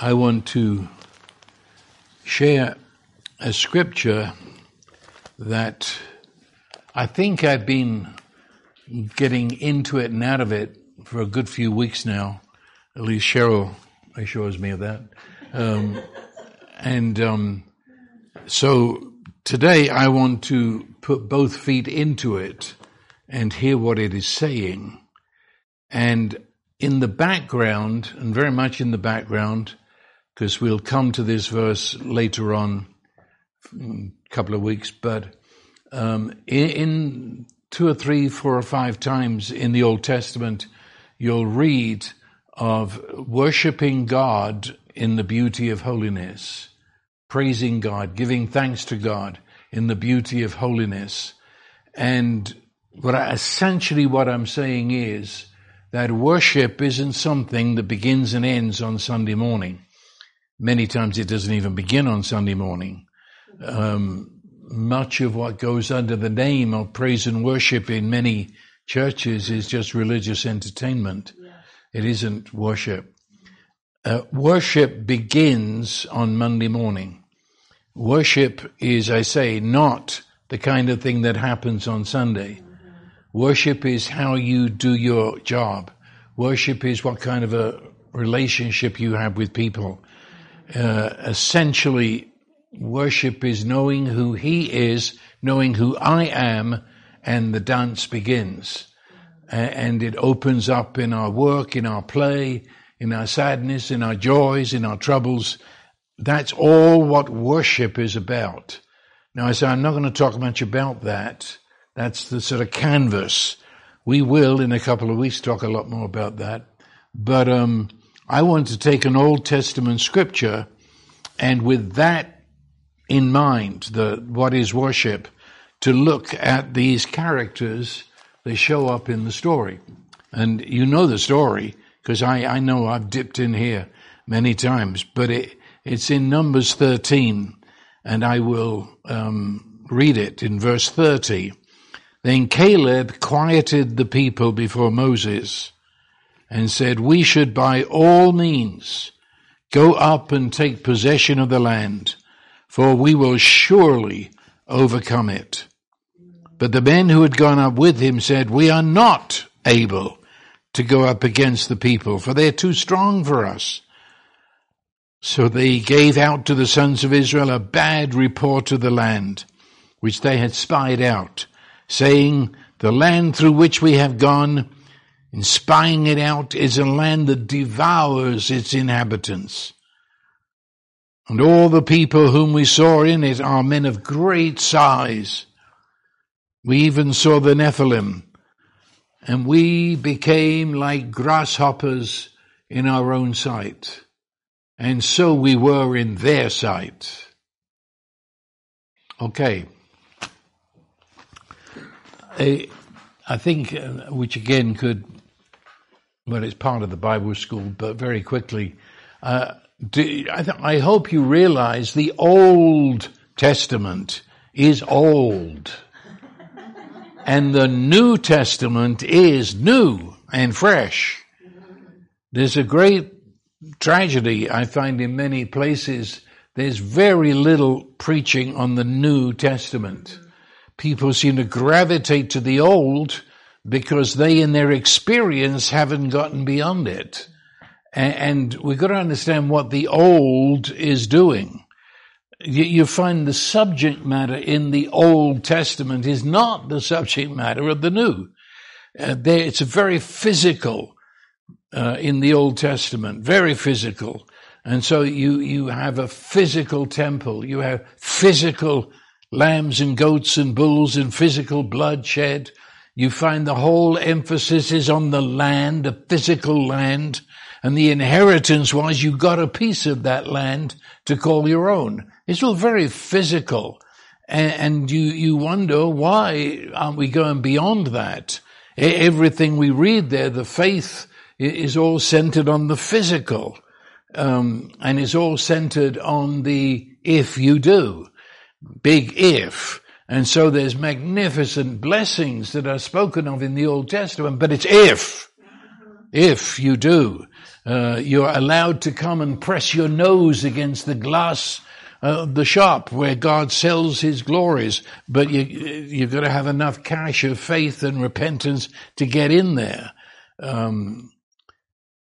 I want to share a scripture that I think I've been getting into it and out of it for a good few weeks now. At least Cheryl assures me of that. Um, and um, so today I want to put both feet into it and hear what it is saying. And in the background, and very much in the background, because we'll come to this verse later on, a couple of weeks, but um, in, in two or three, four or five times in the Old Testament, you'll read of worshiping God in the beauty of holiness, praising God, giving thanks to God in the beauty of holiness. And what I, essentially what I'm saying is that worship isn't something that begins and ends on Sunday morning. Many times it doesn't even begin on Sunday morning. Um, much of what goes under the name of praise and worship in many churches is just religious entertainment. Yeah. It isn't worship. Uh, worship begins on Monday morning. Worship is, I say, not the kind of thing that happens on Sunday. Worship is how you do your job. Worship is what kind of a relationship you have with people. Uh, essentially, worship is knowing who He is, knowing who I am, and the dance begins. and it opens up in our work, in our play, in our sadness, in our joys, in our troubles. That's all what worship is about. Now, I say I'm not going to talk much about that that's the sort of canvas. We will, in a couple of weeks, talk a lot more about that. But um, I want to take an Old Testament scripture, and with that in mind, the what is worship, to look at these characters. They show up in the story, and you know the story because I, I know I've dipped in here many times. But it, it's in Numbers 13, and I will um, read it in verse 30. Then Caleb quieted the people before Moses and said, We should by all means go up and take possession of the land, for we will surely overcome it. But the men who had gone up with him said, We are not able to go up against the people, for they are too strong for us. So they gave out to the sons of Israel a bad report of the land, which they had spied out saying, the land through which we have gone, in spying it out, is a land that devours its inhabitants. And all the people whom we saw in it are men of great size. We even saw the Nephilim, and we became like grasshoppers in our own sight. And so we were in their sight. Okay. I think, uh, which again could, well, it's part of the Bible school, but very quickly, uh, do, I, th- I hope you realize the Old Testament is old. and the New Testament is new and fresh. There's a great tragedy I find in many places. There's very little preaching on the New Testament people seem to gravitate to the old because they, in their experience, haven't gotten beyond it. And we've got to understand what the old is doing. You find the subject matter in the Old Testament is not the subject matter of the New. Uh, it's very physical uh, in the Old Testament, very physical. And so you, you have a physical temple, you have physical lambs and goats and bulls and physical bloodshed. You find the whole emphasis is on the land, the physical land, and the inheritance was you got a piece of that land to call your own. It's all very physical. And, you, you wonder why aren't we going beyond that? Everything we read there, the faith is all centered on the physical. Um, and is all centered on the if you do big if. And so there's magnificent blessings that are spoken of in the Old Testament, but it's if. If you do, uh, you're allowed to come and press your nose against the glass uh, the shop where God sells his glories, but you, you've got to have enough cash of faith and repentance to get in there. Um,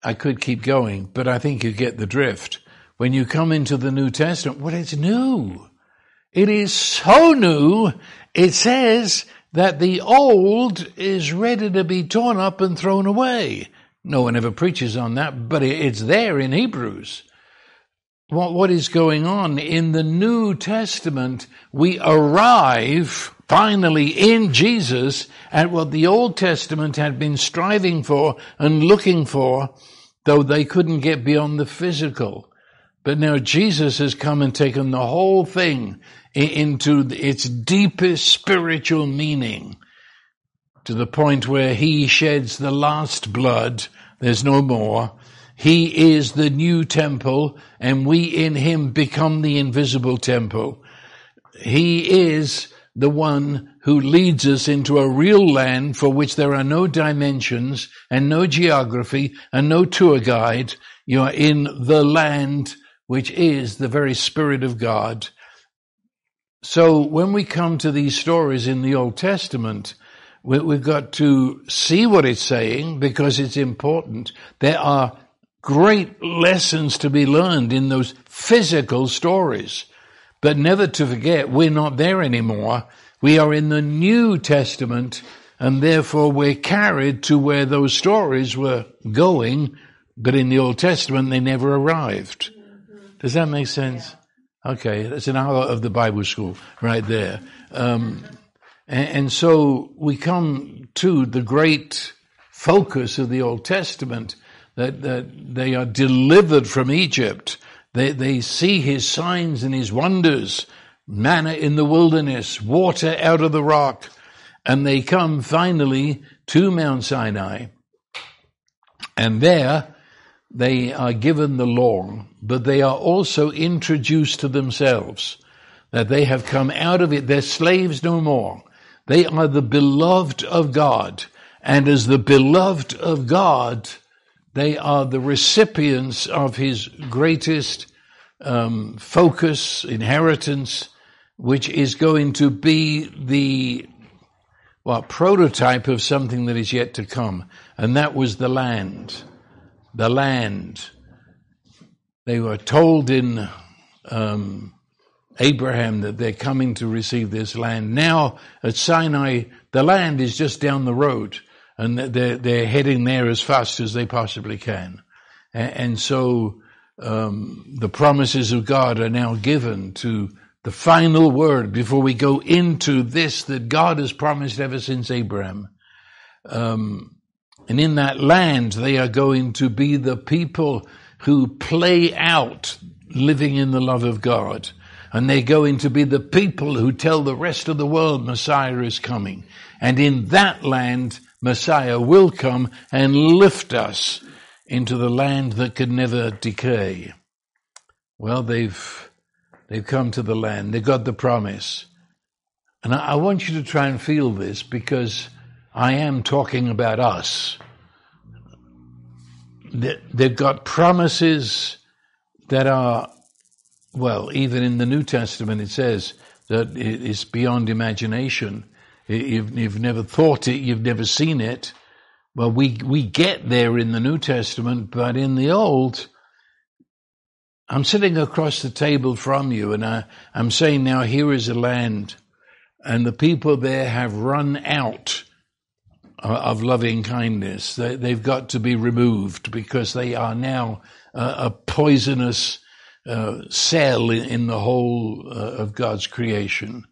I could keep going, but I think you get the drift. When you come into the New Testament, well, it's new. It is so new. It says that the old is ready to be torn up and thrown away. No one ever preaches on that, but it's there in Hebrews. What, what is going on in the New Testament? We arrive finally in Jesus at what the Old Testament had been striving for and looking for, though they couldn't get beyond the physical. But now Jesus has come and taken the whole thing into its deepest spiritual meaning to the point where he sheds the last blood. There's no more. He is the new temple and we in him become the invisible temple. He is the one who leads us into a real land for which there are no dimensions and no geography and no tour guide. You are in the land which is the very Spirit of God. So when we come to these stories in the Old Testament, we've got to see what it's saying because it's important. There are great lessons to be learned in those physical stories. But never to forget, we're not there anymore. We are in the New Testament, and therefore we're carried to where those stories were going, but in the Old Testament they never arrived. Does that make sense? Okay, that's an hour of the Bible school right there. Um, and, and so we come to the great focus of the Old Testament that, that they are delivered from Egypt. They, they see his signs and his wonders, manna in the wilderness, water out of the rock, and they come finally to Mount Sinai. And there they are given the law, but they are also introduced to themselves that they have come out of it. They're slaves no more. They are the beloved of God. And as the beloved of God, they are the recipients of his greatest um, focus, inheritance, which is going to be the well, prototype of something that is yet to come. And that was the land. The land. They were told in um, Abraham that they're coming to receive this land. Now at Sinai, the land is just down the road and they're, they're heading there as fast as they possibly can. And, and so um, the promises of God are now given to the final word before we go into this that God has promised ever since Abraham. Um, and in that land, they are going to be the people who play out living in the love of God. And they're going to be the people who tell the rest of the world Messiah is coming. And in that land, Messiah will come and lift us into the land that could never decay. Well, they've, they've come to the land. They've got the promise. And I, I want you to try and feel this because I am talking about us. They've got promises that are, well, even in the New Testament it says that it is beyond imagination. You've, you've never thought it, you've never seen it. Well, we, we get there in the New Testament, but in the Old, I'm sitting across the table from you and I, I'm saying now here is a land and the people there have run out of loving kindness. They, have got to be removed because they are now a poisonous uh, cell in, the whole uh, of God's creation.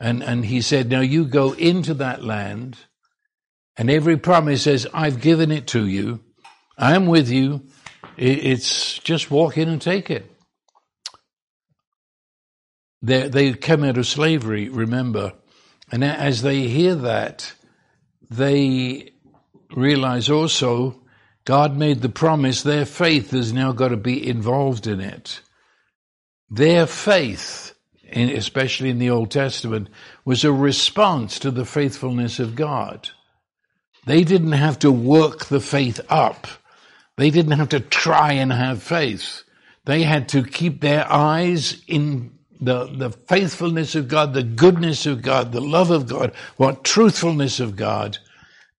And, and he said, now you go into that land and every promise says, I've given it to you. I'm with you. It's just walk in and take it. They, they come out of slavery, remember. And as they hear that, they realize also God made the promise, their faith has now got to be involved in it. Their faith especially in the Old Testament, was a response to the faithfulness of God. They didn't have to work the faith up. They didn't have to try and have faith. They had to keep their eyes in the, the faithfulness of God, the goodness of God, the love of God, what truthfulness of God.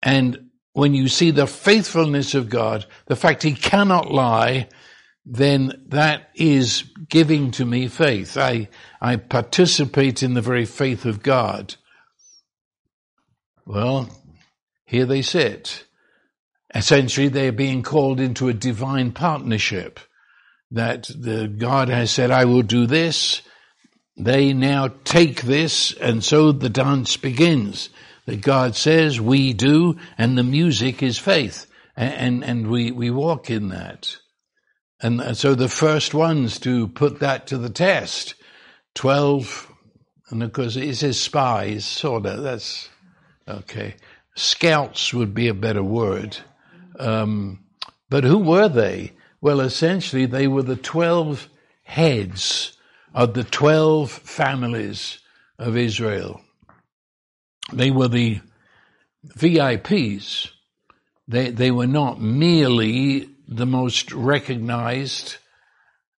And when you see the faithfulness of God, the fact he cannot lie, then that is giving to me faith. I, I participate in the very faith of God. Well, here they sit. Essentially, they're being called into a divine partnership that the God has said, I will do this. They now take this, and so the dance begins. That God says we do, and the music is faith. And, and, and we, we walk in that. And so the first ones to put that to the test, 12, and of course it says spies, sort of, that's okay. Scouts would be a better word. Um, but who were they? Well, essentially, they were the 12 heads of the 12 families of Israel. They were the VIPs. They, they were not merely the most recognized,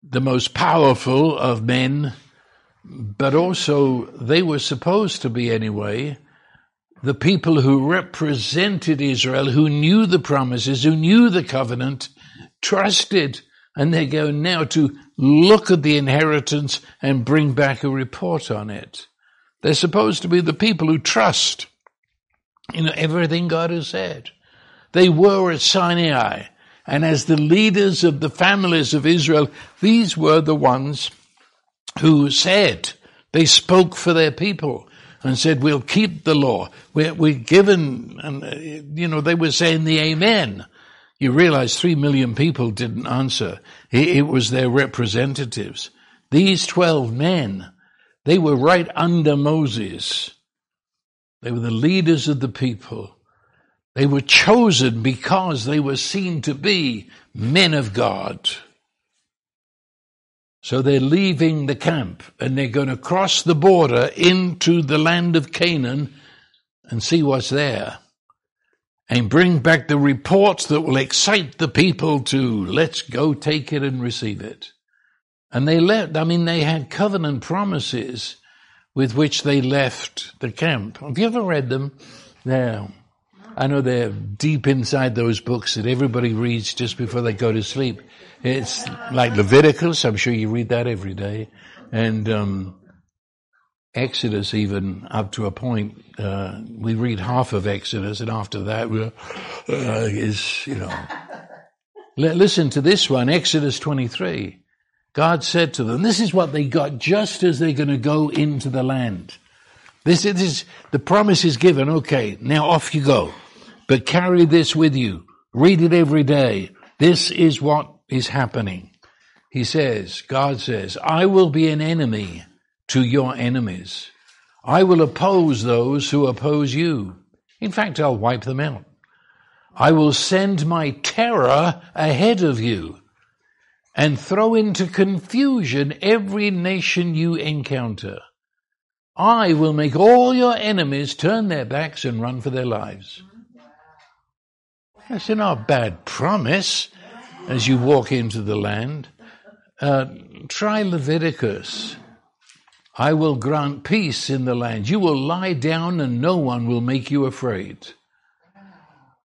the most powerful of men, but also they were supposed to be anyway the people who represented Israel, who knew the promises, who knew the covenant, trusted, and they go now to look at the inheritance and bring back a report on it. They're supposed to be the people who trust in everything God has said. They were at Sinai. And as the leaders of the families of Israel, these were the ones who said, they spoke for their people and said, we'll keep the law. We're, we're given, and, uh, you know, they were saying the amen. You realize three million people didn't answer. It, was their representatives. These 12 men, they were right under Moses. They were the leaders of the people. They were chosen because they were seen to be men of God. So they're leaving the camp and they're going to cross the border into the land of Canaan and see what's there and bring back the reports that will excite the people to let's go take it and receive it. And they left, I mean, they had covenant promises with which they left the camp. Have you ever read them? Now, I know they're deep inside those books that everybody reads just before they go to sleep. It's like Leviticus. I'm sure you read that every day. And, um, Exodus even up to a point, uh, we read half of Exodus and after that uh, is, you know. listen to this one, Exodus 23. God said to them, this is what they got just as they're going to go into the land. This is, the promise is given. Okay, now off you go. But carry this with you. Read it every day. This is what is happening. He says, God says, I will be an enemy to your enemies. I will oppose those who oppose you. In fact, I'll wipe them out. I will send my terror ahead of you and throw into confusion every nation you encounter. I will make all your enemies turn their backs and run for their lives. That's not a bad promise as you walk into the land. Uh, try Leviticus. I will grant peace in the land. You will lie down and no one will make you afraid.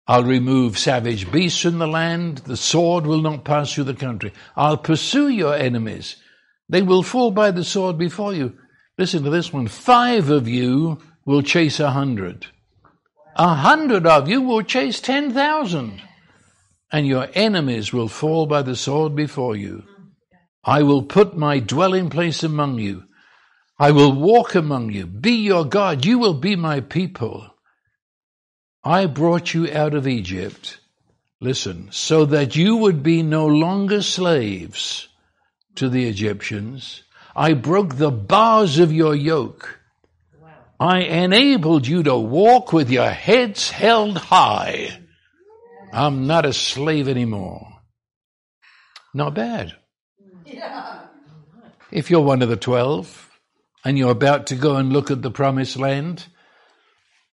I'll remove savage beasts from the land. The sword will not pass through the country. I'll pursue your enemies. They will fall by the sword before you. Listen to this one. Five of you will chase a hundred. A hundred of you will chase ten thousand, and your enemies will fall by the sword before you. I will put my dwelling place among you. I will walk among you, be your God. You will be my people. I brought you out of Egypt, listen, so that you would be no longer slaves to the Egyptians. I broke the bars of your yoke. I enabled you to walk with your heads held high. I'm not a slave anymore. Not bad. If you're one of the twelve and you're about to go and look at the promised land,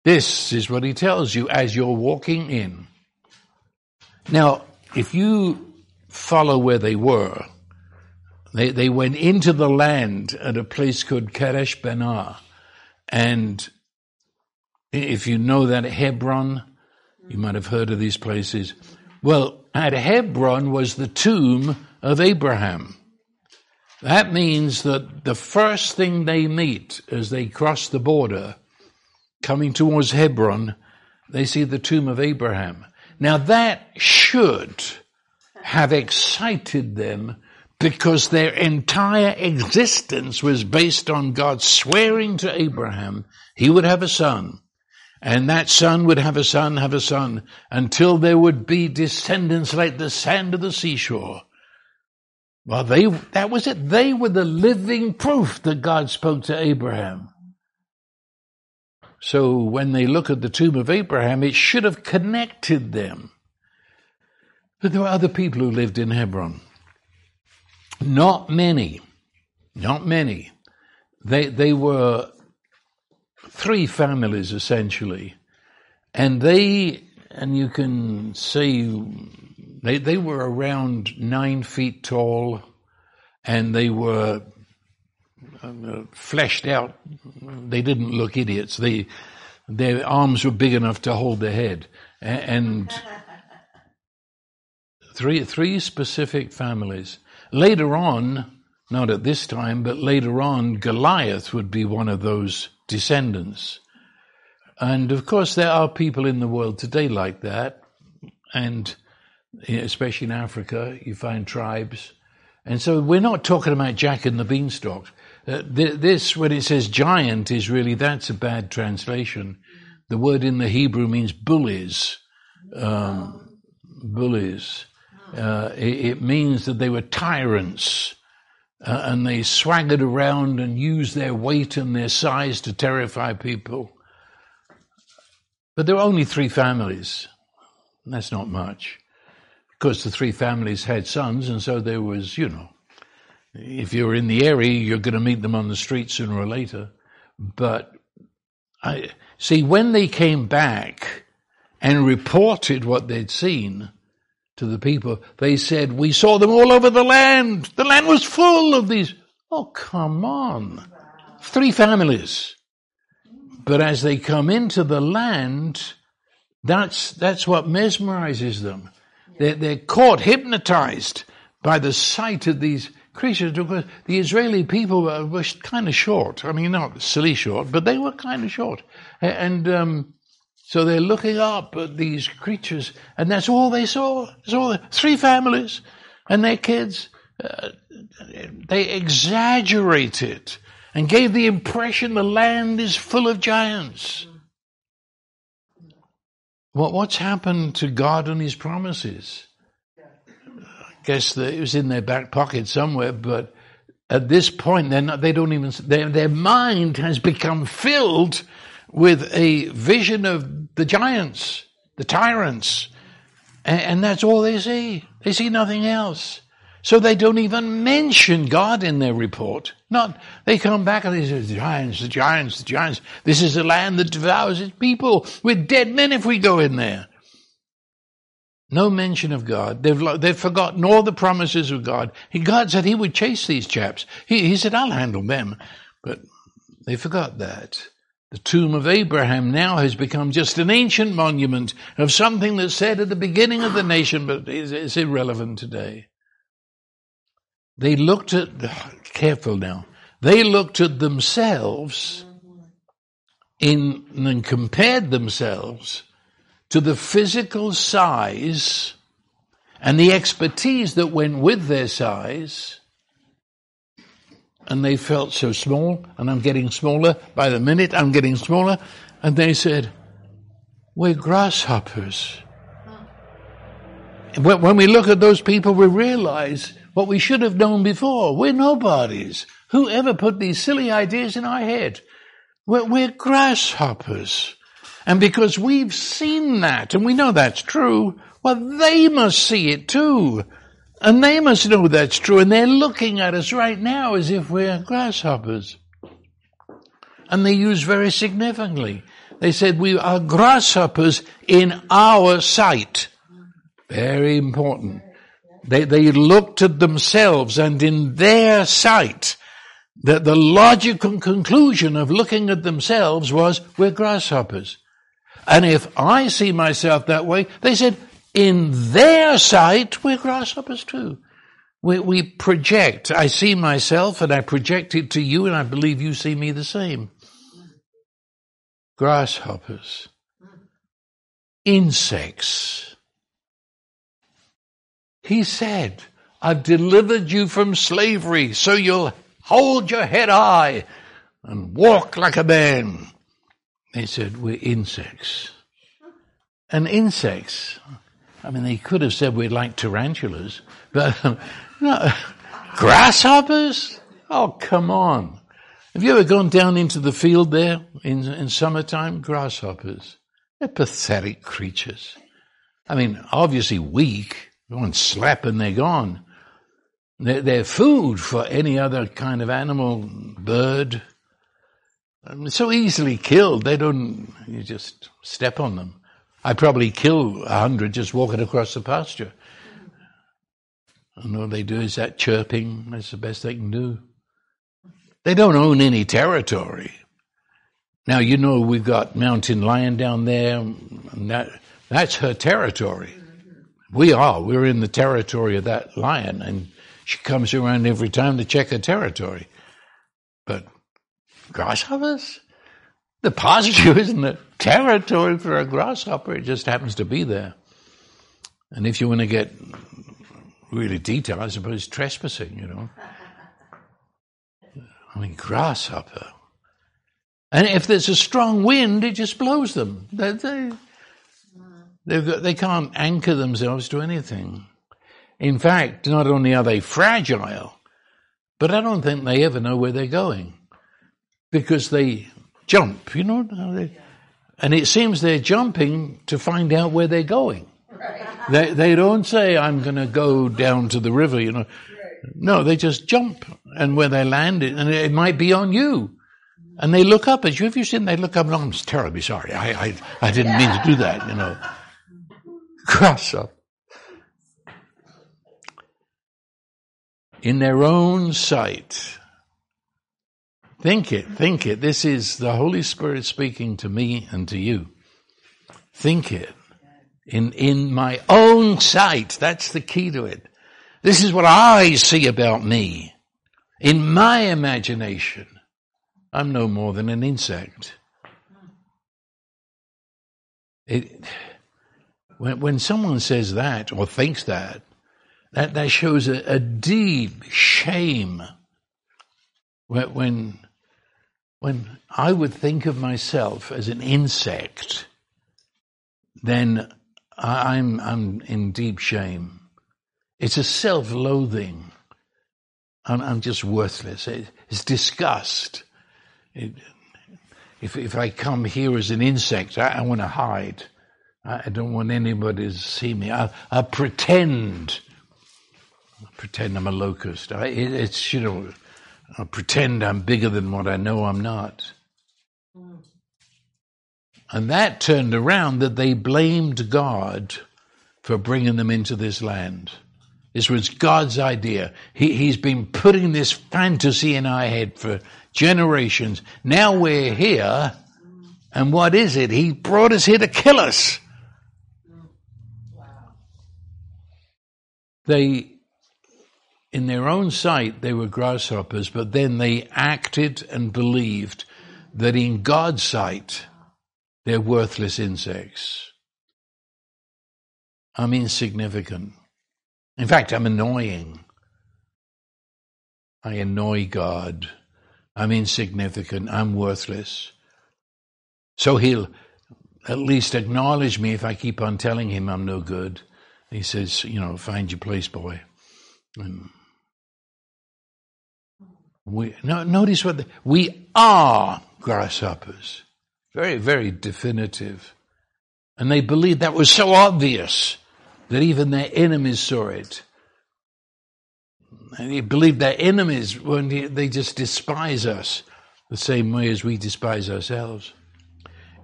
This is what he tells you as you're walking in. Now, if you follow where they were, they, they went into the land at a place called Kadesh Barnea. And if you know that Hebron, you might have heard of these places. Well, at Hebron was the tomb of Abraham. That means that the first thing they meet as they cross the border, coming towards Hebron, they see the tomb of Abraham. Now that should have excited them because their entire existence was based on God swearing to Abraham he would have a son. And that son would have a son, have a son, until there would be descendants like the sand of the seashore. Well, they, that was it. They were the living proof that God spoke to Abraham. So when they look at the tomb of Abraham, it should have connected them. But there were other people who lived in Hebron. Not many. Not many. They, they were three families essentially. And they, and you can see, they, they were around nine feet tall and they were uh, fleshed out. They didn't look idiots. They, their arms were big enough to hold their head. And three, three specific families. Later on, not at this time, but later on, Goliath would be one of those descendants. And of course, there are people in the world today like that, and especially in Africa, you find tribes. And so we're not talking about Jack and the Beanstalk. Uh, this, when it says giant, is really, that's a bad translation. The word in the Hebrew means bullies. Um, bullies. Uh, it, it, means that they were tyrants uh, and they swaggered around and used their weight and their size to terrify people. But there were only three families. That's not much. Because the three families had sons, and so there was, you know, if you're in the area, you're going to meet them on the street sooner or later. But I see when they came back and reported what they'd seen, to the people, they said, we saw them all over the land. The land was full of these. Oh, come on. Three families. But as they come into the land, that's, that's what mesmerizes them. They're, they're caught, hypnotized by the sight of these creatures because the Israeli people were, were kind of short. I mean, not silly short, but they were kind of short. And, um, so they're looking up at these creatures, and that's all they saw. That's all three families and their kids. Uh, they exaggerated and gave the impression the land is full of giants. What, what's happened to God and His promises? I guess it was in their back pocket somewhere, but at this point, they're not, they don't even, their, their mind has become filled with a vision of the giants, the tyrants, and, and that's all they see. They see nothing else. So they don't even mention God in their report. Not, they come back and they say, the giants, the giants, the giants. This is a land that devours its people. We're dead men if we go in there. No mention of God. They've, they've forgotten all the promises of God. God said he would chase these chaps. He, he said, I'll handle them. But they forgot that. The tomb of Abraham now has become just an ancient monument of something that's said at the beginning of the nation, but is, irrelevant today. They looked at, careful now, they looked at themselves in, and compared themselves to the physical size and the expertise that went with their size. And they felt so small, and I'm getting smaller by the minute, I'm getting smaller, and they said, We're grasshoppers. When we look at those people, we realize what we should have known before. We're nobodies. Who ever put these silly ideas in our head? We're, we're grasshoppers. And because we've seen that, and we know that's true, well, they must see it too. And they must know that's true, and they're looking at us right now as if we're grasshoppers. And they use very significantly They said, we are grasshoppers in our sight. Very important. They, they looked at themselves and in their sight, that the logical conclusion of looking at themselves was, we're grasshoppers. And if I see myself that way, they said, in their sight, we're grasshoppers too. We, we project. I see myself and I project it to you and I believe you see me the same. Grasshoppers. Insects. He said, I've delivered you from slavery so you'll hold your head high and walk like a man. They said, we're insects. And insects, I mean, they could have said we're like tarantulas, but no, grasshoppers? Oh, come on. Have you ever gone down into the field there in, in summertime? Grasshoppers. They're pathetic creatures. I mean, obviously weak. One slap and they're gone. They're, they're food for any other kind of animal, bird. Um, so easily killed. They don't, you just step on them. I probably kill a hundred just walking across the pasture. And all they do is that chirping. That's the best they can do. They don't own any territory. Now, you know, we've got Mountain Lion down there, and that, that's her territory. We are. We're in the territory of that lion, and she comes around every time to check her territory. But grasshoppers? The pasture isn't a territory for a grasshopper. It just happens to be there. And if you want to get really detailed, I suppose trespassing, you know. I mean, grasshopper. And if there's a strong wind, it just blows them. They, they, they can't anchor themselves to anything. In fact, not only are they fragile, but I don't think they ever know where they're going because they jump, you know. And it seems they're jumping to find out where they're going. They, they don't say, I'm going to go down to the river, you know. No, they just jump. And where they land, it, and it might be on you. And they look up at you. Have you seen they look up and I'm terribly sorry. I, I, I didn't mean to do that, you know. Cross up. In their own sight, Think it, think it. This is the Holy Spirit speaking to me and to you. Think it. In, in my own sight. That's the key to it. This is what I see about me. In my imagination, I'm no more than an insect. It, when, when someone says that or thinks that, that, that shows a, a deep shame. When, when when I would think of myself as an insect, then I'm, I'm in deep shame. It's a self-loathing. I'm, I'm just worthless. It's disgust. It, if, if I come here as an insect, I, I want to hide. I don't want anybody to see me. I, I pretend. I pretend I'm a locust. I, it, it's, you know, I pretend I'm bigger than what I know I'm not. And that turned around that they blamed God for bringing them into this land. This was God's idea. He, he's been putting this fantasy in our head for generations. Now we're here, and what is it? He brought us here to kill us. They in their own sight they were grasshoppers, but then they acted and believed that in God's sight they're worthless insects. I'm insignificant. In fact, I'm annoying. I annoy God. I'm insignificant. I'm worthless. So he'll at least acknowledge me if I keep on telling him I'm no good. He says, you know, find your place, boy. And we, no, notice what the, we are grasshoppers. Very, very definitive. And they believed that was so obvious that even their enemies saw it. And they believed their enemies when they just despise us the same way as we despise ourselves.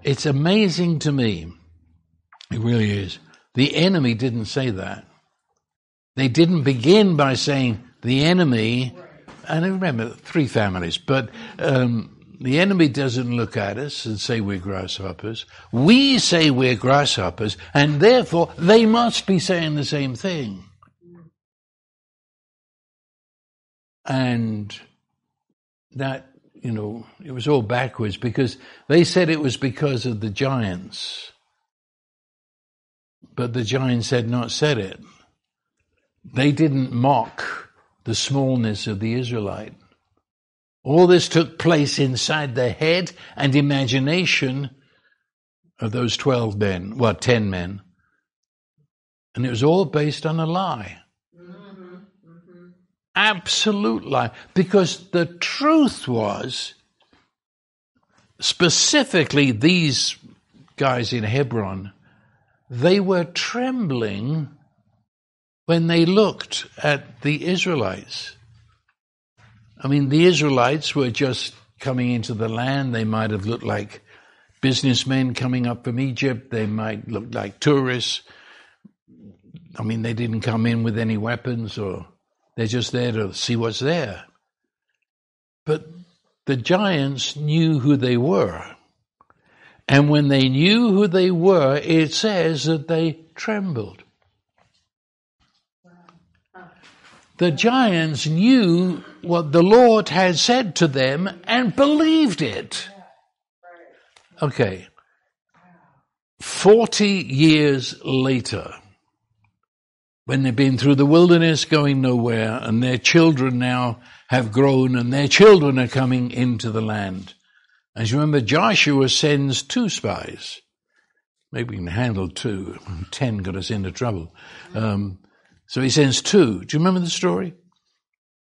it's amazing to me. It really is. The enemy didn't say that. They didn't begin by saying the enemy, and I remember three families, but um, the enemy doesn't look at us and say we're grasshoppers. We say we're grasshoppers, and therefore they must be saying the same thing. And that, you know, it was all backwards because they said it was because of the giants. But the giants had not said it. They didn't mock the smallness of the Israelite. All this took place inside the head and imagination of those 12 men, well, 10 men. And it was all based on a lie. Mm-hmm, mm-hmm. Absolute lie. Because the truth was, specifically these guys in Hebron, they were trembling when they looked at the Israelites. I mean, the Israelites were just coming into the land. They might have looked like businessmen coming up from Egypt. They might look like tourists. I mean, they didn't come in with any weapons or they're just there to see what's there. But the giants knew who they were. And when they knew who they were, it says that they trembled. The giants knew what the Lord had said to them and believed it. Okay. 40 years later, when they've been through the wilderness going nowhere and their children now have grown and their children are coming into the land. As you remember, Joshua sends two spies. Maybe we can handle two. Ten got us into trouble. Um, so he sends two. Do you remember the story?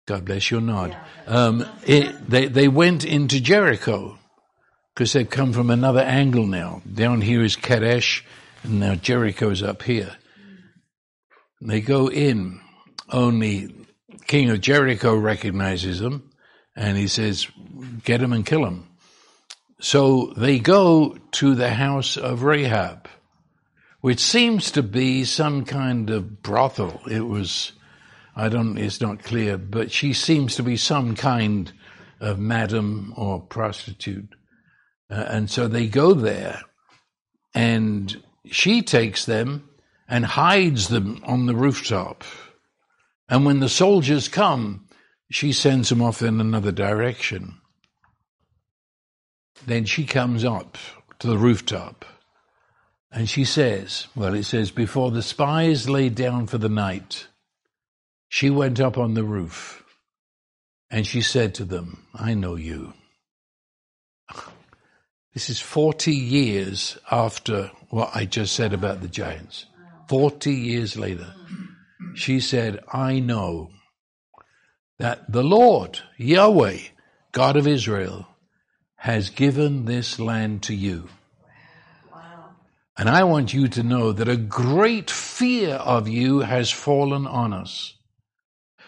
God bless your nod. Um, it, they, they went into Jericho because they've come from another angle now. Down here is Kadesh, and now Jericho's up here. And they go in. Only King of Jericho recognizes them, and he says, "Get them and kill them." So they go to the house of Rahab which seems to be some kind of brothel. It was, I don't, it's not clear, but she seems to be some kind of madam or prostitute. Uh, and so they go there and she takes them and hides them on the rooftop. And when the soldiers come, she sends them off in another direction. Then she comes up to the rooftop and she says, well, it says, before the spies lay down for the night, she went up on the roof and she said to them, I know you. This is 40 years after what I just said about the giants. 40 years later, she said, I know that the Lord, Yahweh, God of Israel, has given this land to you. And I want you to know that a great fear of you has fallen on us.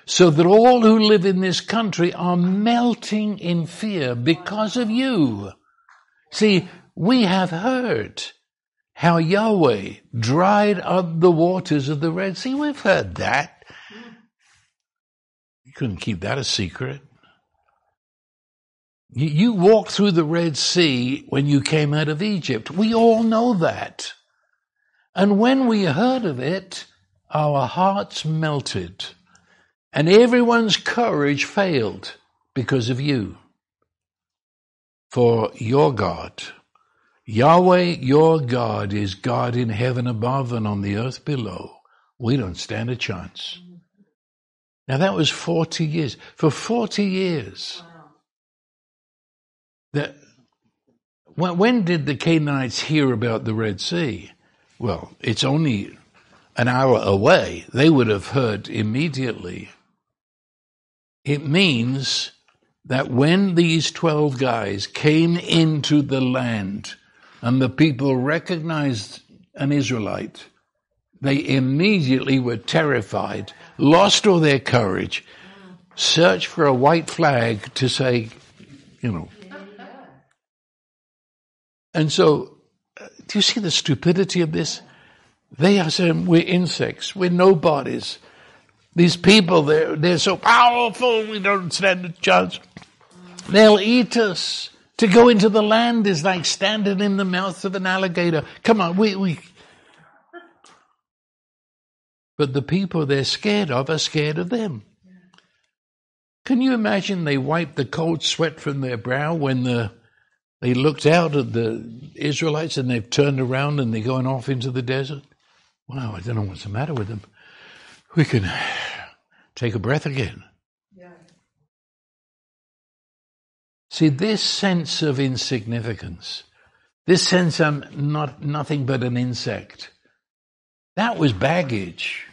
So that all who live in this country are melting in fear because of you. See, we have heard how Yahweh dried up the waters of the Red Sea. We've heard that. You couldn't keep that a secret. You walked through the Red Sea when you came out of Egypt. We all know that. And when we heard of it, our hearts melted and everyone's courage failed because of you. For your God, Yahweh, your God is God in heaven above and on the earth below. We don't stand a chance. Now that was 40 years. For 40 years, that when, when did the Canaanites hear about the Red Sea? Well, it's only an hour away. They would have heard immediately. It means that when these 12 guys came into the land and the people recognized an Israelite, they immediately were terrified, lost all their courage, searched for a white flag to say, you know, And so, uh, do you see the stupidity of this? They are saying we're insects, we're nobodies. These people, they're, they're so powerful, we don't stand a chance. They'll eat us. To go into the land is like standing in the mouth of an alligator. Come on, we, we. But the people they're scared of are scared of them. Can you imagine they wiped the cold sweat from their brow when the, they looked out at the Israelites and they've turned around and they're going off into the desert? Wow, I don't know what's the matter with them. We can take a breath again. Yeah. See, this sense of insignificance, this sense I'm not nothing but an insect, that was baggage.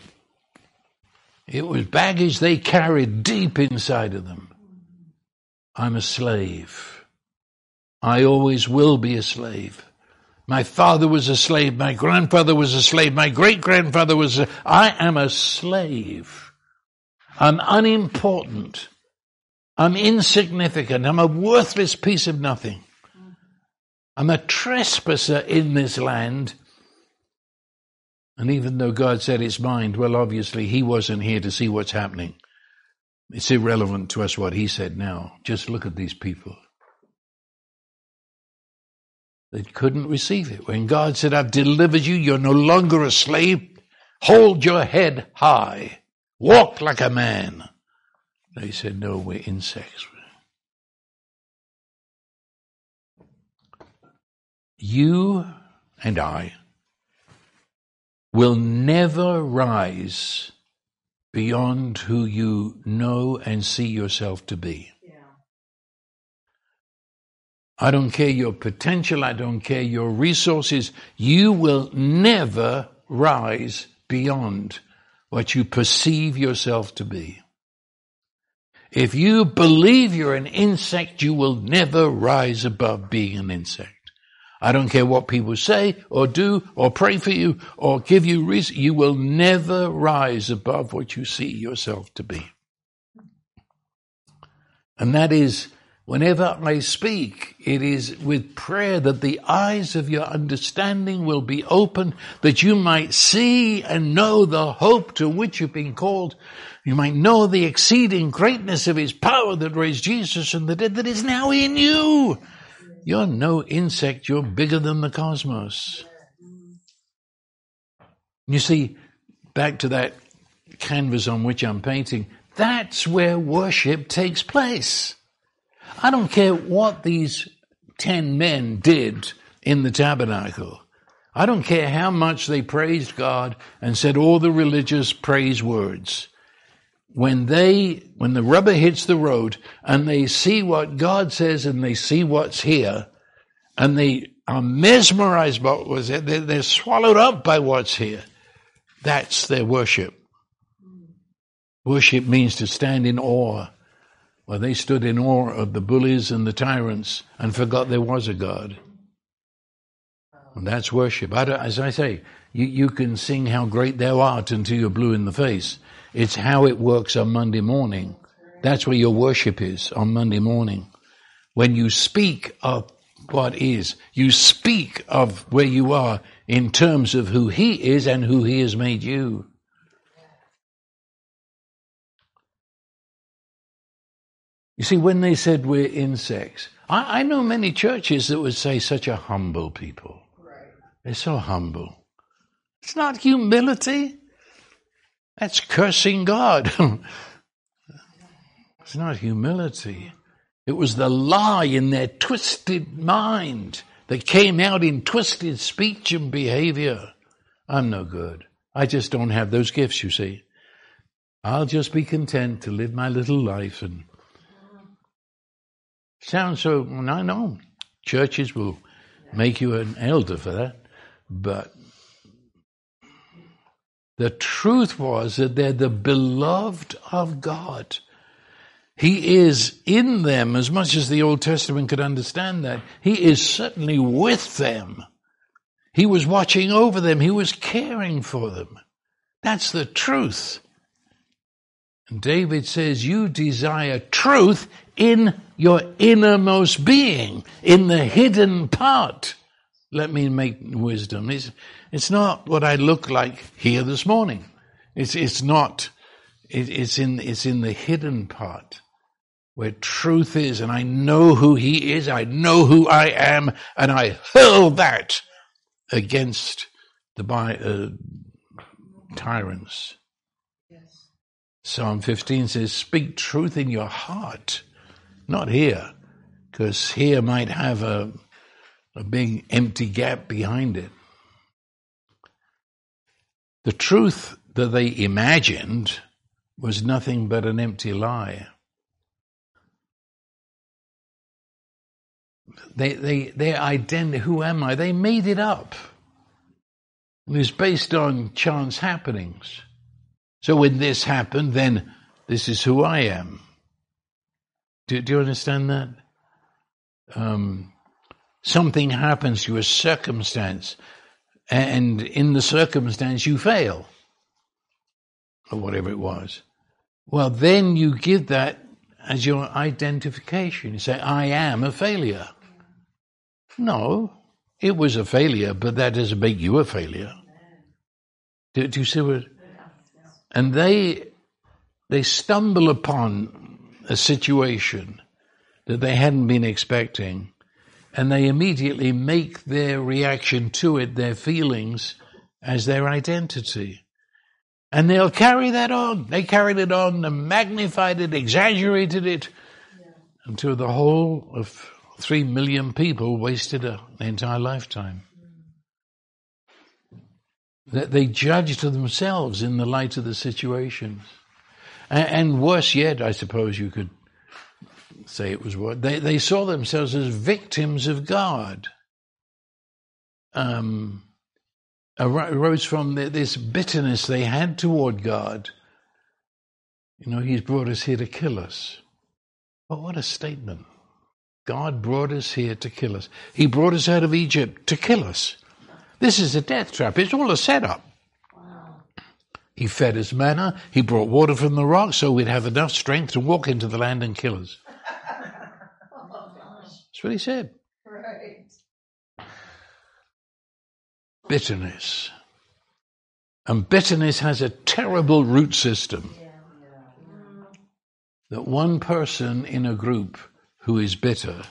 It was baggage they carried deep inside of them. I'm a slave. I always will be a slave. My father was a slave. My grandfather was a slave. My great grandfather was a, I am a slave. I'm unimportant. I'm insignificant. I'm a worthless piece of nothing. I'm a trespasser in this land. And even though God said it's mine, well, obviously he wasn't here to see what's happening. It's irrelevant to us what he said now. Just look at these people. They couldn't receive it. When God said, I've delivered you, you're no longer a slave. Hold your head high. Walk like a man. They said, no, we're insects. You and I will never rise beyond who you know and see yourself to be. I don't care your potential, I don't care your resources. You will never rise beyond what you perceive yourself to be. If you believe you're an insect, you will never rise above being an insect. I don't care what people say or do or pray for you or give you reason. You will never rise above what you see yourself to be. And that is whenever I speak, it is with prayer that the eyes of your understanding will be open, that you might see and know the hope to which you've been called, you might know the exceeding greatness of his power that raised Jesus from the dead that is now in you. You're no insect, you're bigger than the cosmos. You see, back to that canvas on which I'm painting, that's where worship takes place. I don't care what these ten men did in the tabernacle. I don't care how much they praised God and said all the religious praise words when they, when the rubber hits the road and they see what God says and they see what's here and they are mesmerized by what was they're, they're swallowed up by what's here. That's their worship. Worship means to stand in awe. Well, they stood in awe of the bullies and the tyrants and forgot there was a God. And that's worship. I as I say, you, you can sing how great thou art until you're blue in the face. It's how it works on Monday morning. That's where your worship is on Monday morning. When you speak of what is, you speak of where you are in terms of who He is and who He has made you. You see, when they said we're insects, I, I know many churches that would say such a humble people. They're so humble. It's not humility. That's cursing God. it's not humility. It was the lie in their twisted mind that came out in twisted speech and behavior. I'm no good. I just don't have those gifts, you see. I'll just be content to live my little life and sounds so, I know churches will make you an elder for that, but the truth was that they're the beloved of God. He is in them as much as the Old Testament could understand that. He is certainly with them. He was watching over them. He was caring for them. That's the truth. David says, You desire truth in your innermost being, in the hidden part Let me make wisdom. It's, it's not what I look like here this morning. It's, it's not, it, it's in, it's in the hidden part where truth is and I know who he is. I know who I am and I hurl that against the uh, tyrants. Psalm 15 says, speak truth in your heart, not here, because here might have a, a big empty gap behind it. The truth that they imagined was nothing but an empty lie. They, they, their identity, who am I? They made it up. It was based on chance happenings. So when this happened, then this is who I am. Do, do you understand that? Um, something happens to a circumstance, and in the circumstance you fail, or whatever it was. Well, then you give that as your identification. You say, I am a failure. No, it was a failure, but that doesn't make you a failure. Do, do you see what? And they they stumble upon a situation that they hadn't been expecting, and they immediately make their reaction to it, their feelings, as their identity. And they'll carry that on. They carried it on, and magnified it, exaggerated it, yeah. until the whole of three million people wasted a, an entire lifetime. That they judged themselves in the light of the situation. And, and worse yet, I suppose you could say it was what they, they saw themselves as victims of God. Um, arose from this bitterness they had toward God. You know, He's brought us here to kill us. But what a statement. God brought us here to kill us. He brought us out of Egypt to kill us. This is a death trap. It's all a setup. He fed us manna. He brought water from the rock so we'd have enough strength to walk into the land and kill us. Oh, That's what he said. Right. Bitterness. And bitterness has a terrible root system. That one person in a group who is bitter,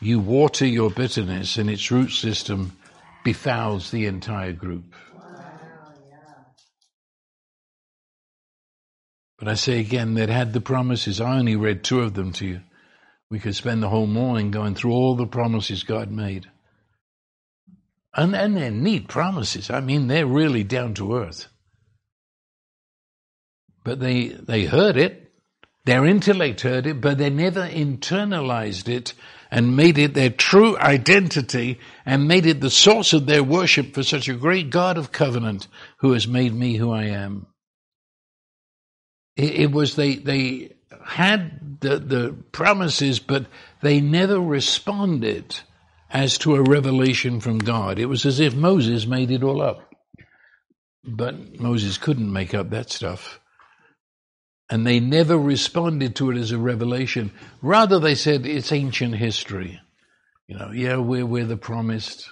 you water your bitterness and its root system befouls the entire group. But I say again, that had the promises. I only read two of them to you. We could spend the whole morning going through all the promises God made. And, and they're neat promises. I mean, they're really down to earth. But they, they heard it. Their intellect heard it, but they never internalized it and made it their true identity and made it the source of their worship for such a great God of covenant who has made me who I am. It, it was they, they had the, the promises, but they never responded as to a revelation from God. It was as if Moses made it all up. But Moses couldn't make up that stuff. And they never responded to it as a revelation. Rather, they said it's ancient history. You know, yeah, we're, we're the promised,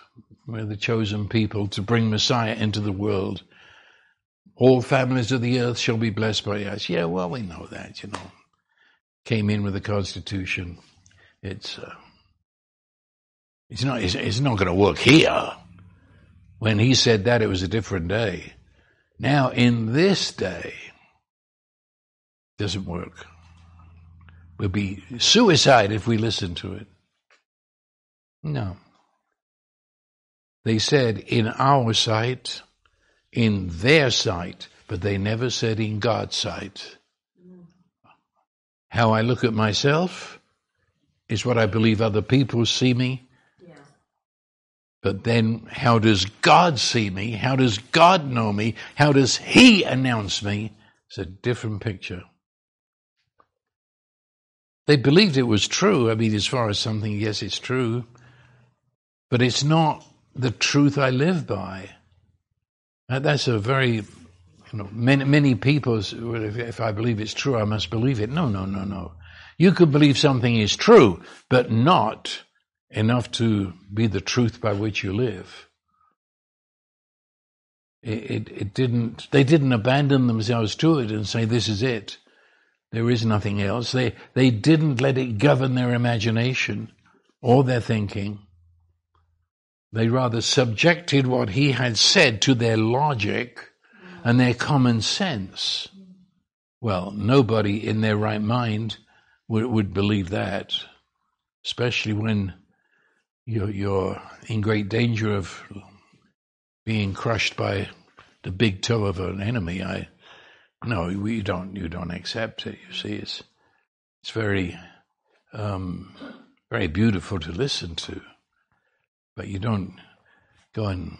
we're the chosen people to bring Messiah into the world. All families of the earth shall be blessed by us. Yeah, well, we know that, you know. Came in with the Constitution. It's, uh, it's not, it's, it's not going to work here. When he said that, it was a different day. Now, in this day, doesn't work. We'll be suicide if we listen to it. No. They said in our sight, in their sight, but they never said in God's sight. How I look at myself is what I believe other people see me. Yeah. But then, how does God see me? How does God know me? How does He announce me? It's a different picture. They believed it was true. I mean, as far as something, yes, it's true. But it's not the truth I live by. That's a very, you know, many, many people, if I believe it's true, I must believe it. No, no, no, no. You could believe something is true, but not enough to be the truth by which you live. It, it, it, didn't, they didn't abandon themselves to it and say, this is it. There is nothing else. They, they didn't let it govern their imagination or their thinking. They rather subjected what he had said to their logic and their common sense. Well, nobody in their right mind would, would believe that, especially when you're, you're in great danger of being crushed by the big toe of an enemy. I no, you don't. You don't accept it. You see, it's it's very um, very beautiful to listen to, but you don't go and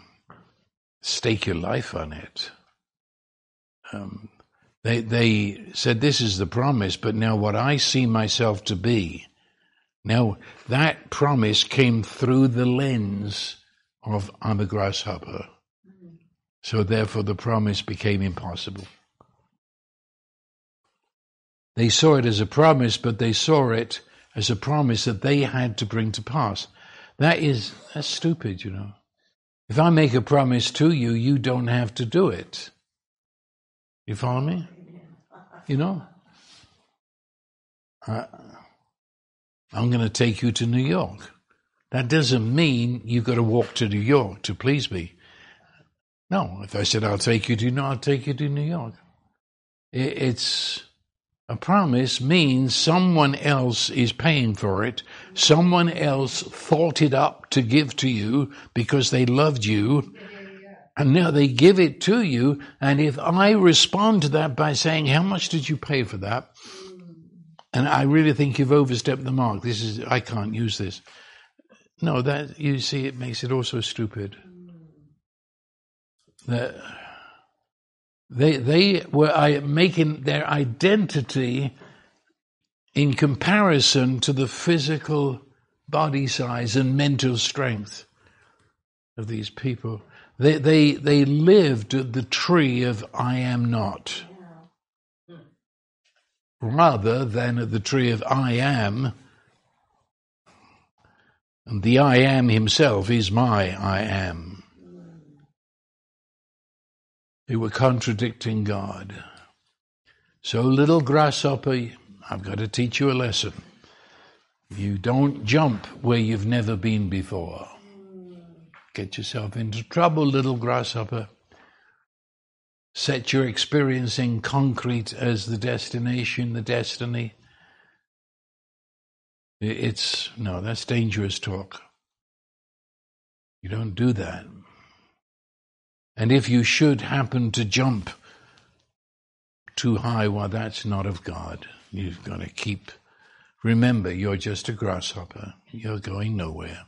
stake your life on it. Um, they they said this is the promise, but now what I see myself to be now, that promise came through the lens of I'm a grasshopper. So therefore the promise became impossible. They saw it as a promise, but they saw it as a promise that they had to bring to pass. That is, that's stupid, you know. If I make a promise to you, you don't have to do it. You follow me? You know? Uh, I'm going to take you to New York. That doesn't mean you've got to walk to New York to please me. No, if I said I'll take you to, no, I'll take you to New York. It's a promise means someone else is paying for it. Someone else thought it up to give to you because they loved you. And now they give it to you. And if I respond to that by saying, how much did you pay for that? And I really think you've overstepped the mark. This is, I can't use this. No, that, you see, it makes it also stupid. That they, they were making their identity in comparison to the physical body size and mental strength of these people. They, they, they lived at the tree of I am not rather than at the tree of I am. And the I am himself is my I am. They were contradicting God. So, little grasshopper, I've got to teach you a lesson. You don't jump where you've never been before. Get yourself into trouble, little grasshopper set your experiencing concrete as the destination, the destiny. It's, no, that's dangerous talk. You don't do that. And if you should happen to jump too high, well, that's not of God. You've got to keep, remember, you're just a grasshopper. You're going nowhere.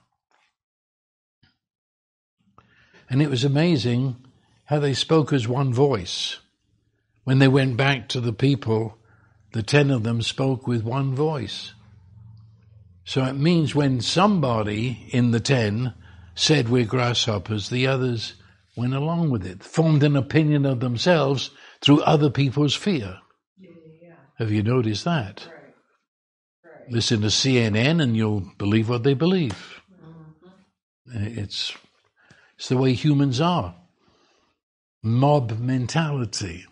And it was amazing how they spoke as one voice. When they went back to the people, the ten of them spoke with one voice. So it means when somebody in the ten said we're grasshoppers, the others went along with it, formed an opinion of themselves through other people's fear. Yeah. Have you noticed that? Right. Right. Listen to CNN and you'll believe what they believe. Mm-hmm. It's, it's the way humans are mob mentality.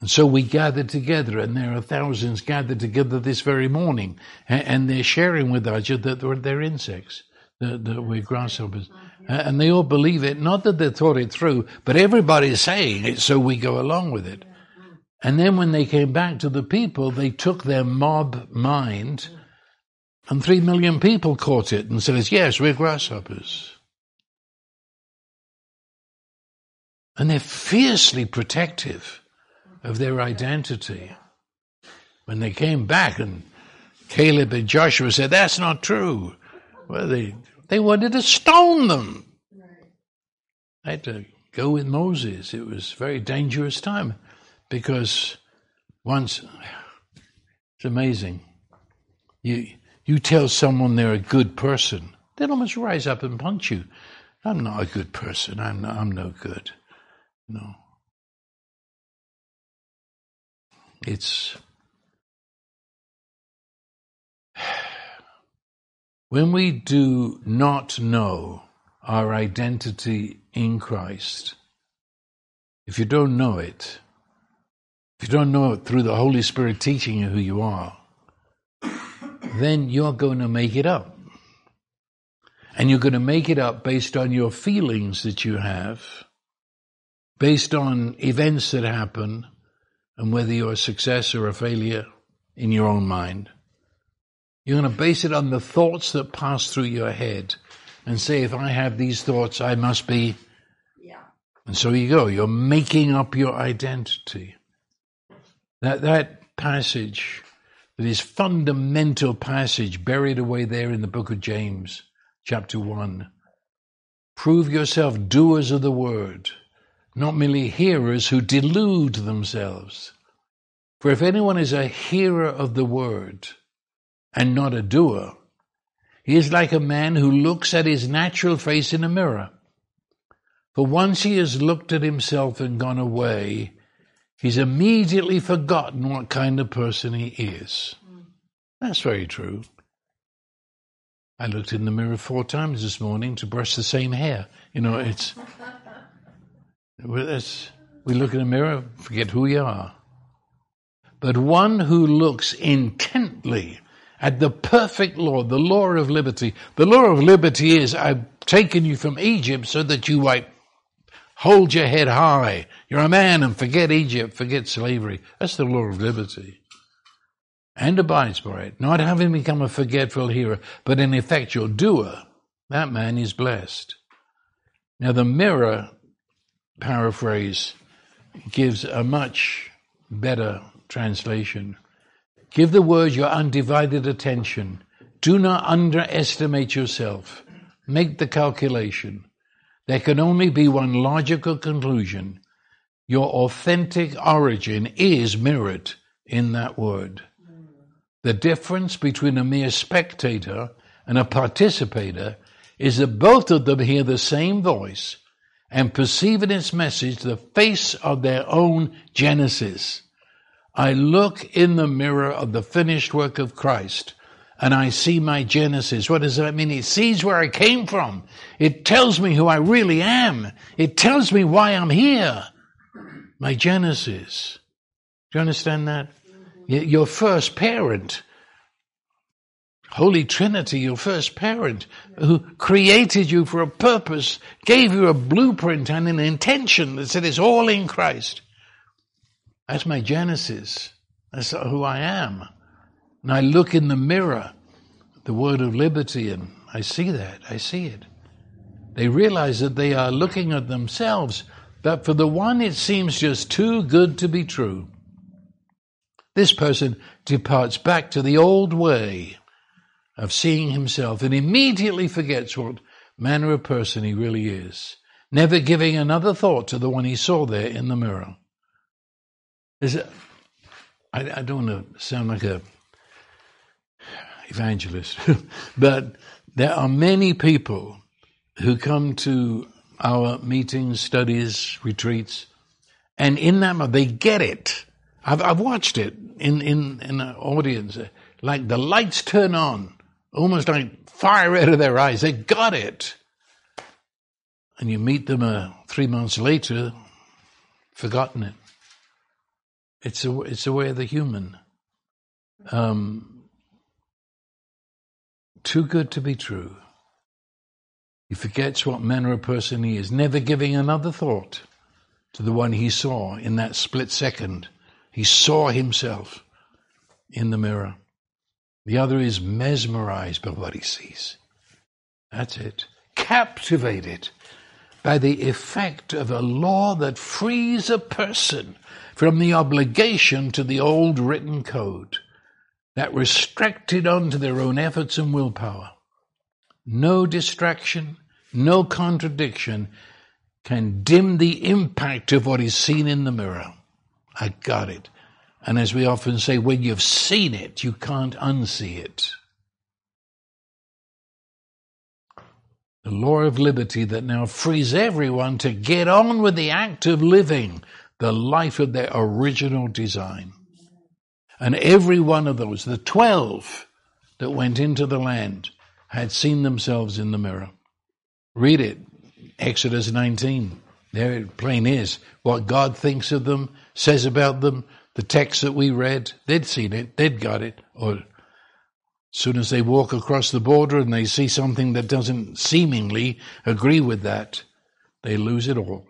And so we gather together, and there are thousands gathered together this very morning, and, they're sharing with us that they're insects, that, that we're grasshoppers. Uh, and they all believe it, not that they thought it through, but everybody's saying it, so we go along with it. And then when they came back to the people, they took their mob mind, and three million people caught it and said, yes, we're grasshoppers. And they're fiercely protective of their identity. When they came back and Caleb and Joshua said, that's not true. Well, they, they wanted to stone them. I had to go with Moses. It was a very dangerous time because once, it's amazing. You, you tell someone they're a good person, they'll almost rise up and punch you. I'm not a good person. I'm, not, I'm no good. No. It's When we do not know our identity in Christ, if you don't know it, if you don't know it through the Holy Spirit teaching you who you are, then you're going to make it up. And you're going to make it up based on your feelings that you have, based on events that happen, and whether you're a success or a failure in your own mind. You're going to base it on the thoughts that pass through your head and say, if I have these thoughts, I must be. Yeah. And so you go. You're making up your identity. That, that passage, that is fundamental passage buried away there in the book of James, chapter 1. Prove yourself doers of the word, not merely hearers who delude themselves. For if anyone is a hearer of the word, and not a doer. He is like a man who looks at his natural face in a mirror. For once he has looked at himself and gone away, he's immediately forgotten what kind of person he is. That's very true. I looked in the mirror four times this morning to brush the same hair. You know, it's, it's we look in the mirror, forget who we are. But one who looks intently at the perfect law, the law of liberty. The law of liberty is I've taken you from Egypt so that you might hold your head high. You're a man and forget Egypt, forget slavery. That's the law of liberty. And abides by it, not having become a forgetful hearer, but an effectual doer. That man is blessed. Now the mirror paraphrase gives a much better translation. Give the word your undivided attention. Do not underestimate yourself. Make the calculation. There can only be one logical conclusion. Your authentic origin is mirrored in that word. The difference between a mere spectator and a participator is that both of them hear the same voice and perceive in its message the face of their own genesis. I look in the mirror of the finished work of Christ and I see my Genesis. What does that mean? It sees where I came from. It tells me who I really am. It tells me why I'm here. My Genesis. Do you understand that? Mm-hmm. Your first parent, Holy Trinity, your first parent, who created you for a purpose, gave you a blueprint and an intention that said it's all in Christ. That's my genesis. That's who I am. And I look in the mirror, the word of liberty, and I see that. I see it. They realize that they are looking at themselves, but for the one it seems just too good to be true. This person departs back to the old way of seeing himself and immediately forgets what manner of person he really is, never giving another thought to the one he saw there in the mirror. Is it, I, I don't want to sound like a evangelist, but there are many people who come to our meetings, studies, retreats, and in that they get it. I've, I've watched it in, in, in an audience, like the lights turn on, almost like fire out of their eyes. They got it. And you meet them uh, three months later, forgotten it. It's a, it's a way of the human. Um, too good to be true. He forgets what manner of person he is, never giving another thought to the one he saw in that split second. He saw himself in the mirror. The other is mesmerized by what he sees. That's it. Captivated by the effect of a law that frees a person from the obligation to the old written code that restricted onto their own efforts and willpower. No distraction, no contradiction can dim the impact of what is seen in the mirror. I got it. And as we often say, when you've seen it, you can't unsee it. The law of liberty that now frees everyone to get on with the act of living the life of their original design. And every one of those, the 12 that went into the land, had seen themselves in the mirror. Read it, Exodus 19. There it plain is. What God thinks of them, says about them, the text that we read, they'd seen it, they'd got it. Or soon as they walk across the border and they see something that doesn't seemingly agree with that, they lose it all.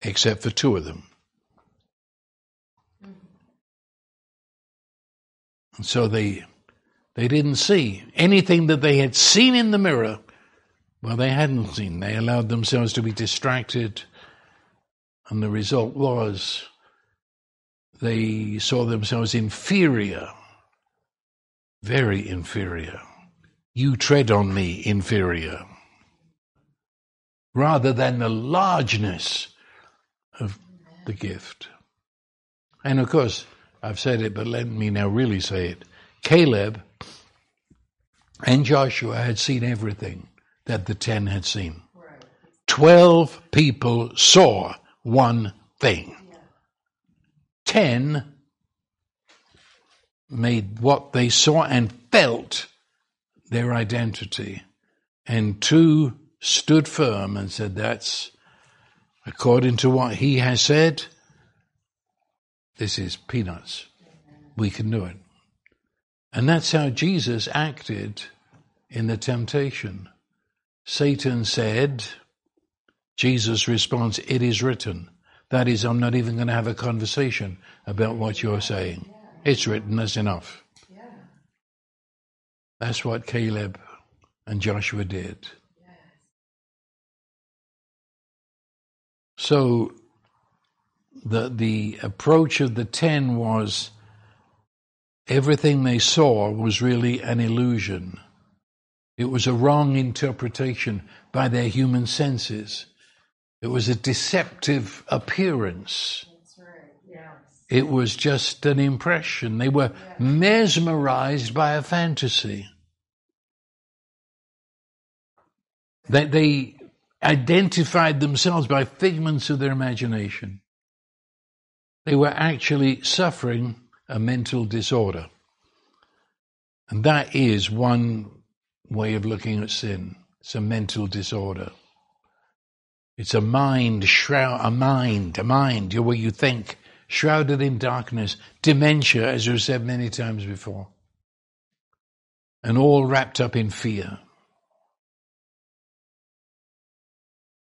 Except for two of them. And so they they didn't see anything that they had seen in the mirror. Well, they hadn't seen. They allowed themselves to be distracted. And the result was they saw themselves inferior, very inferior. You tread on me, inferior. Rather than the largeness of the gift. And of course, I've said it, but let me now really say it. Caleb and Joshua had seen everything that the ten had seen. Twelve people saw one thing. Ten made what they saw and felt their identity. And two stood firm and said, That's according to what he has said. This is peanuts. We can do it. And that's how Jesus acted in the temptation. Satan said, Jesus responds, It is written. That is, I'm not even going to have a conversation about what you're saying. It's written, as enough. That's what Caleb and Joshua did. So the the approach of the ten was everything they saw was really an illusion. It was a wrong interpretation by their human senses. It was a deceptive appearance. It was just an impression. They were mesmerized by a fantasy. That they identified themselves by figments of their imagination. They were actually suffering a mental disorder. And that is one way of looking at sin. It's a mental disorder. It's a mind shroud, a mind, a mind, You're where you think, shrouded in darkness, dementia, as we've said many times before, and all wrapped up in fear.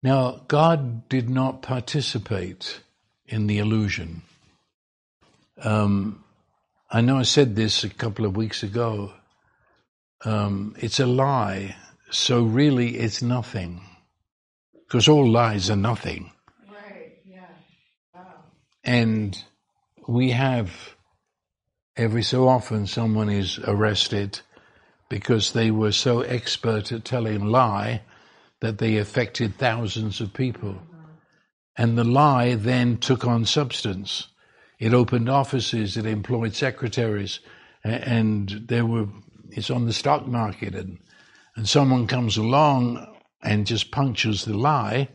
Now, God did not participate in the illusion. Um, I know I said this a couple of weeks ago. Um, it's a lie, so really it's nothing. Because all lies are nothing. And we have, every so often, someone is arrested because they were so expert at telling lie that they affected thousands of people. And the lie then took on substance. It opened offices, it employed secretaries, and there were, it's on the stock market, and, and someone comes along and just punctures the lie,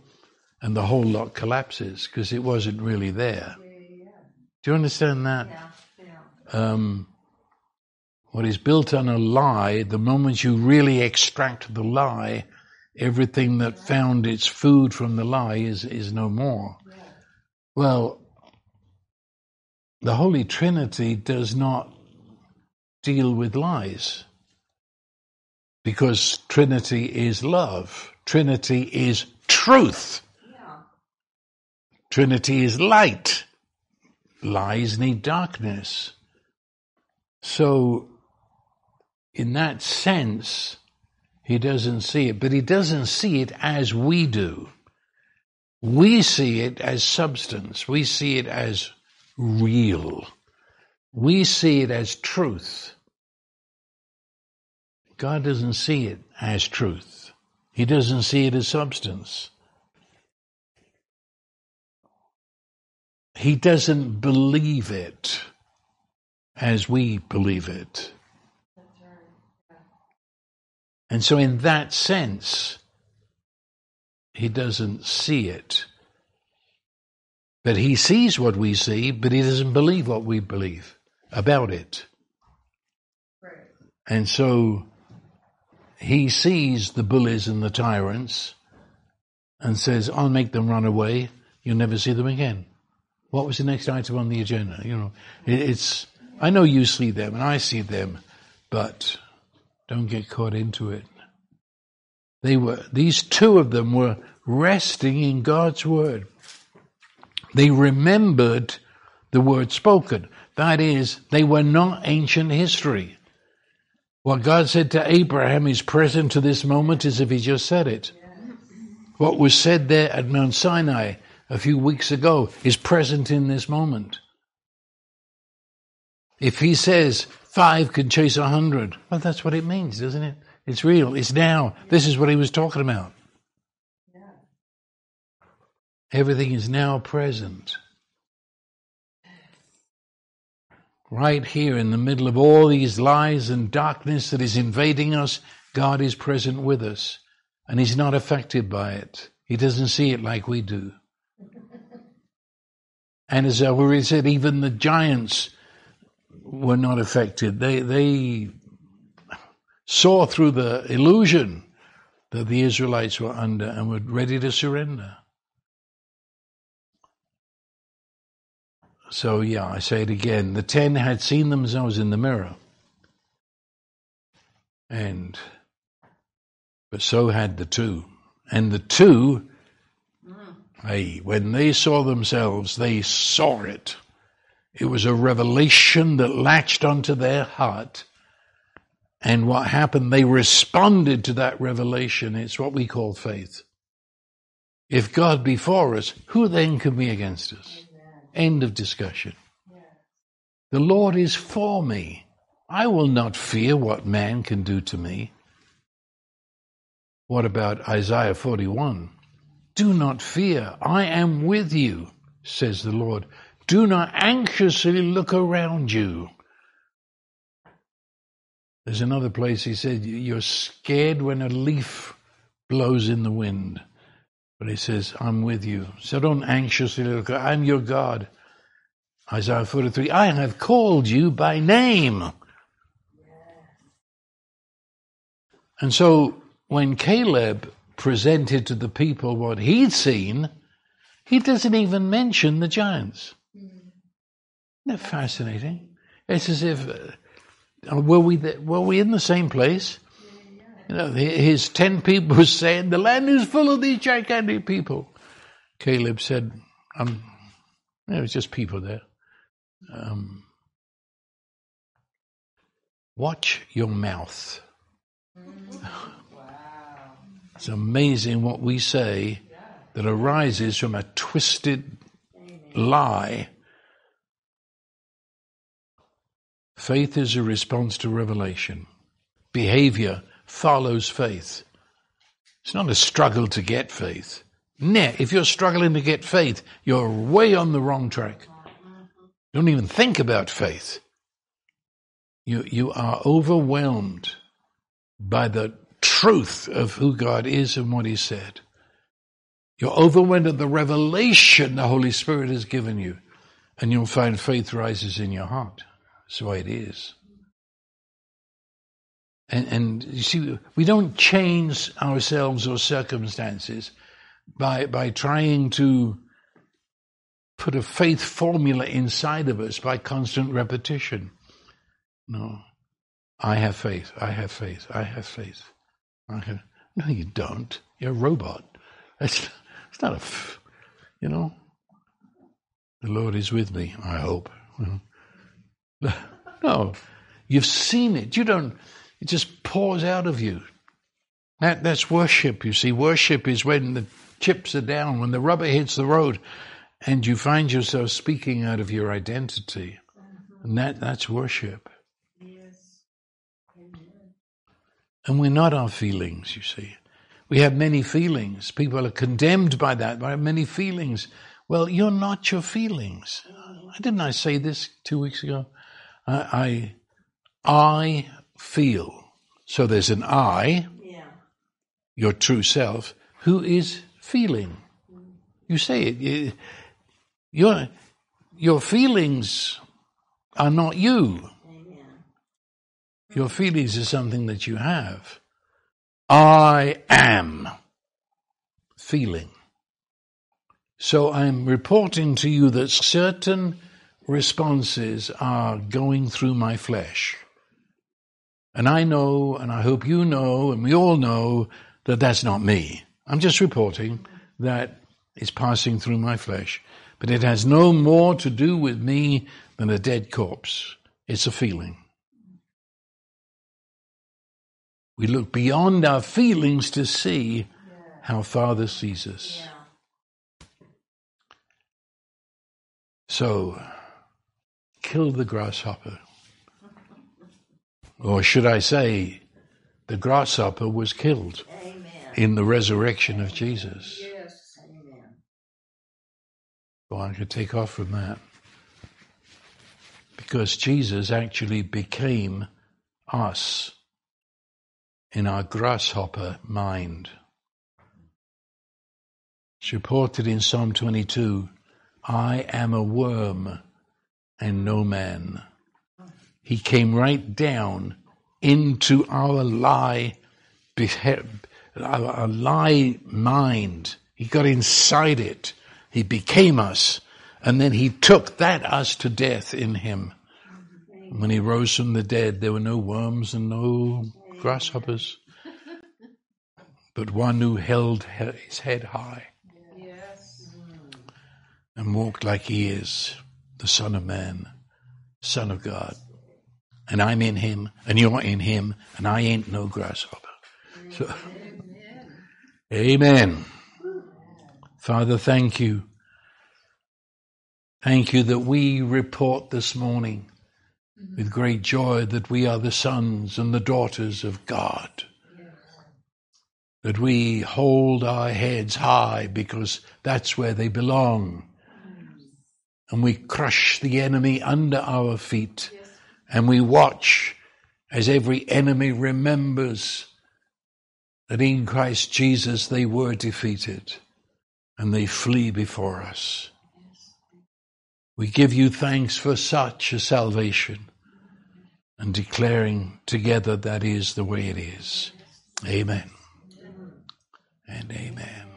and the whole lot collapses because it wasn't really there. Do you understand that? Yeah. yeah. Um, what is built on a lie, the moment you really extract the lie, everything that found its food from the lie is, is no more. Well, the Holy Trinity does not deal with lies because Trinity is love. Trinity is truth. Yeah. Trinity is light. Lies need darkness. So, in that sense, he doesn't see it, but he doesn't see it as we do. We see it as substance. We see it as real. We see it as truth. God doesn't see it as truth. He doesn't see it as substance. He doesn't believe it as we believe it. And so, in that sense, he doesn't see it. But he sees what we see, but he doesn't believe what we believe about it. Right. And so, he sees the bullies and the tyrants and says, I'll make them run away. You'll never see them again. What was the next item on the agenda? You know, it's, I know you see them and I see them, but don't get caught into it. They were, these two of them were resting in God's word. They remembered the word spoken. That is, they were not ancient history. What God said to Abraham is present to this moment as if he just said it. What was said there at Mount Sinai a few weeks ago is present in this moment. If he says five can chase a hundred, well, that's what it means, doesn't it? It's real. It's now. This is what he was talking about. Everything is now present. Right here in the middle of all these lies and darkness that is invading us, God is present with us. And He's not affected by it. He doesn't see it like we do. And as I said, even the giants were not affected. They, they saw through the illusion that the Israelites were under and were ready to surrender. So, yeah, I say it again. The ten had seen themselves in the mirror. And, but so had the two. And the two, hey, when they saw themselves, they saw it. It was a revelation that latched onto their heart. And what happened, they responded to that revelation. It's what we call faith. If God be for us, who then can be against us? End of discussion. The Lord is for me. I will not fear what man can do to me. What about Isaiah 41? Do not fear. I am with you, says the Lord. Do not anxiously look around you. There's another place he said, You're scared when a leaf blows in the wind. But he says, I'm with you. So don't anxiously look. I'm your God. Isaiah 43, I have called you by name. And so when Caleb presented to the people what he'd seen, he doesn't even mention the giants. Isn't that fascinating? It's as if, uh, were we, the, were we in the same place? You know, his ten people were saying, the land is full of these gigantic people. Caleb said, um, it was just people there. Um, watch your mouth. It's amazing what we say that arises from a twisted lie. Faith is a response to revelation. Behavior follows faith. It's not a struggle to get faith. Nah, if you're struggling to get faith, you're way on the wrong track. Don't even think about faith. You, you are overwhelmed by the truth of who God is and what He said. You're overwhelmed at the revelation the Holy Spirit has given you, and you'll find faith rises in your heart. That's the way it is. And, and you see, we don't change ourselves or circumstances by, by trying to put a faith formula inside of us by constant repetition. No. I have faith. I have faith. I have faith. I have. No, you don't. You're a robot. It's, it's not a, f- you know. The Lord is with me, I hope. No, you've seen it. You don't, it just pours out of you. That, that's worship, you see. Worship is when the chips are down, when the rubber hits the road, and you find yourself speaking out of your identity. And that, that's worship. Yes. And we're not our feelings, you see. We have many feelings. People are condemned by that, by many feelings. Well, you're not your feelings. Didn't I say this two weeks ago? I, I, I feel. So there's an I, yeah. your true self, who is feeling. You say it. Your, your feelings are not you. Your feelings are something that you have. I am feeling. So I'm reporting to you that certain responses are going through my flesh. And I know, and I hope you know, and we all know that that's not me. I'm just reporting that it's passing through my flesh. But it has no more to do with me than a dead corpse. It's a feeling. We look beyond our feelings to see how Father sees us. So, kill the grasshopper. Or should I say, the grasshopper was killed Amen. in the resurrection of Jesus. Yes. Amen. Well, I could take off from that. Because Jesus actually became us in our grasshopper mind. It's reported in Psalm 22 I am a worm and no man. He came right down into our lie, our lie mind. He got inside it. He became us. And then he took that us to death in him. When he rose from the dead, there were no worms and no grasshoppers, but one who held his head high Yes. Mm-hmm. and walked like he is, the Son of Man, Son of God. And I'm in him, and you're in him, and I ain't no grasshopper. So, amen. Father, thank you. Thank you that we report this morning with great joy that we are the sons and the daughters of God. That we hold our heads high because that's where they belong. And we crush the enemy under our feet. And we watch as every enemy remembers that in Christ Jesus they were defeated and they flee before us. We give you thanks for such a salvation and declaring together that is the way it is. Amen. And amen.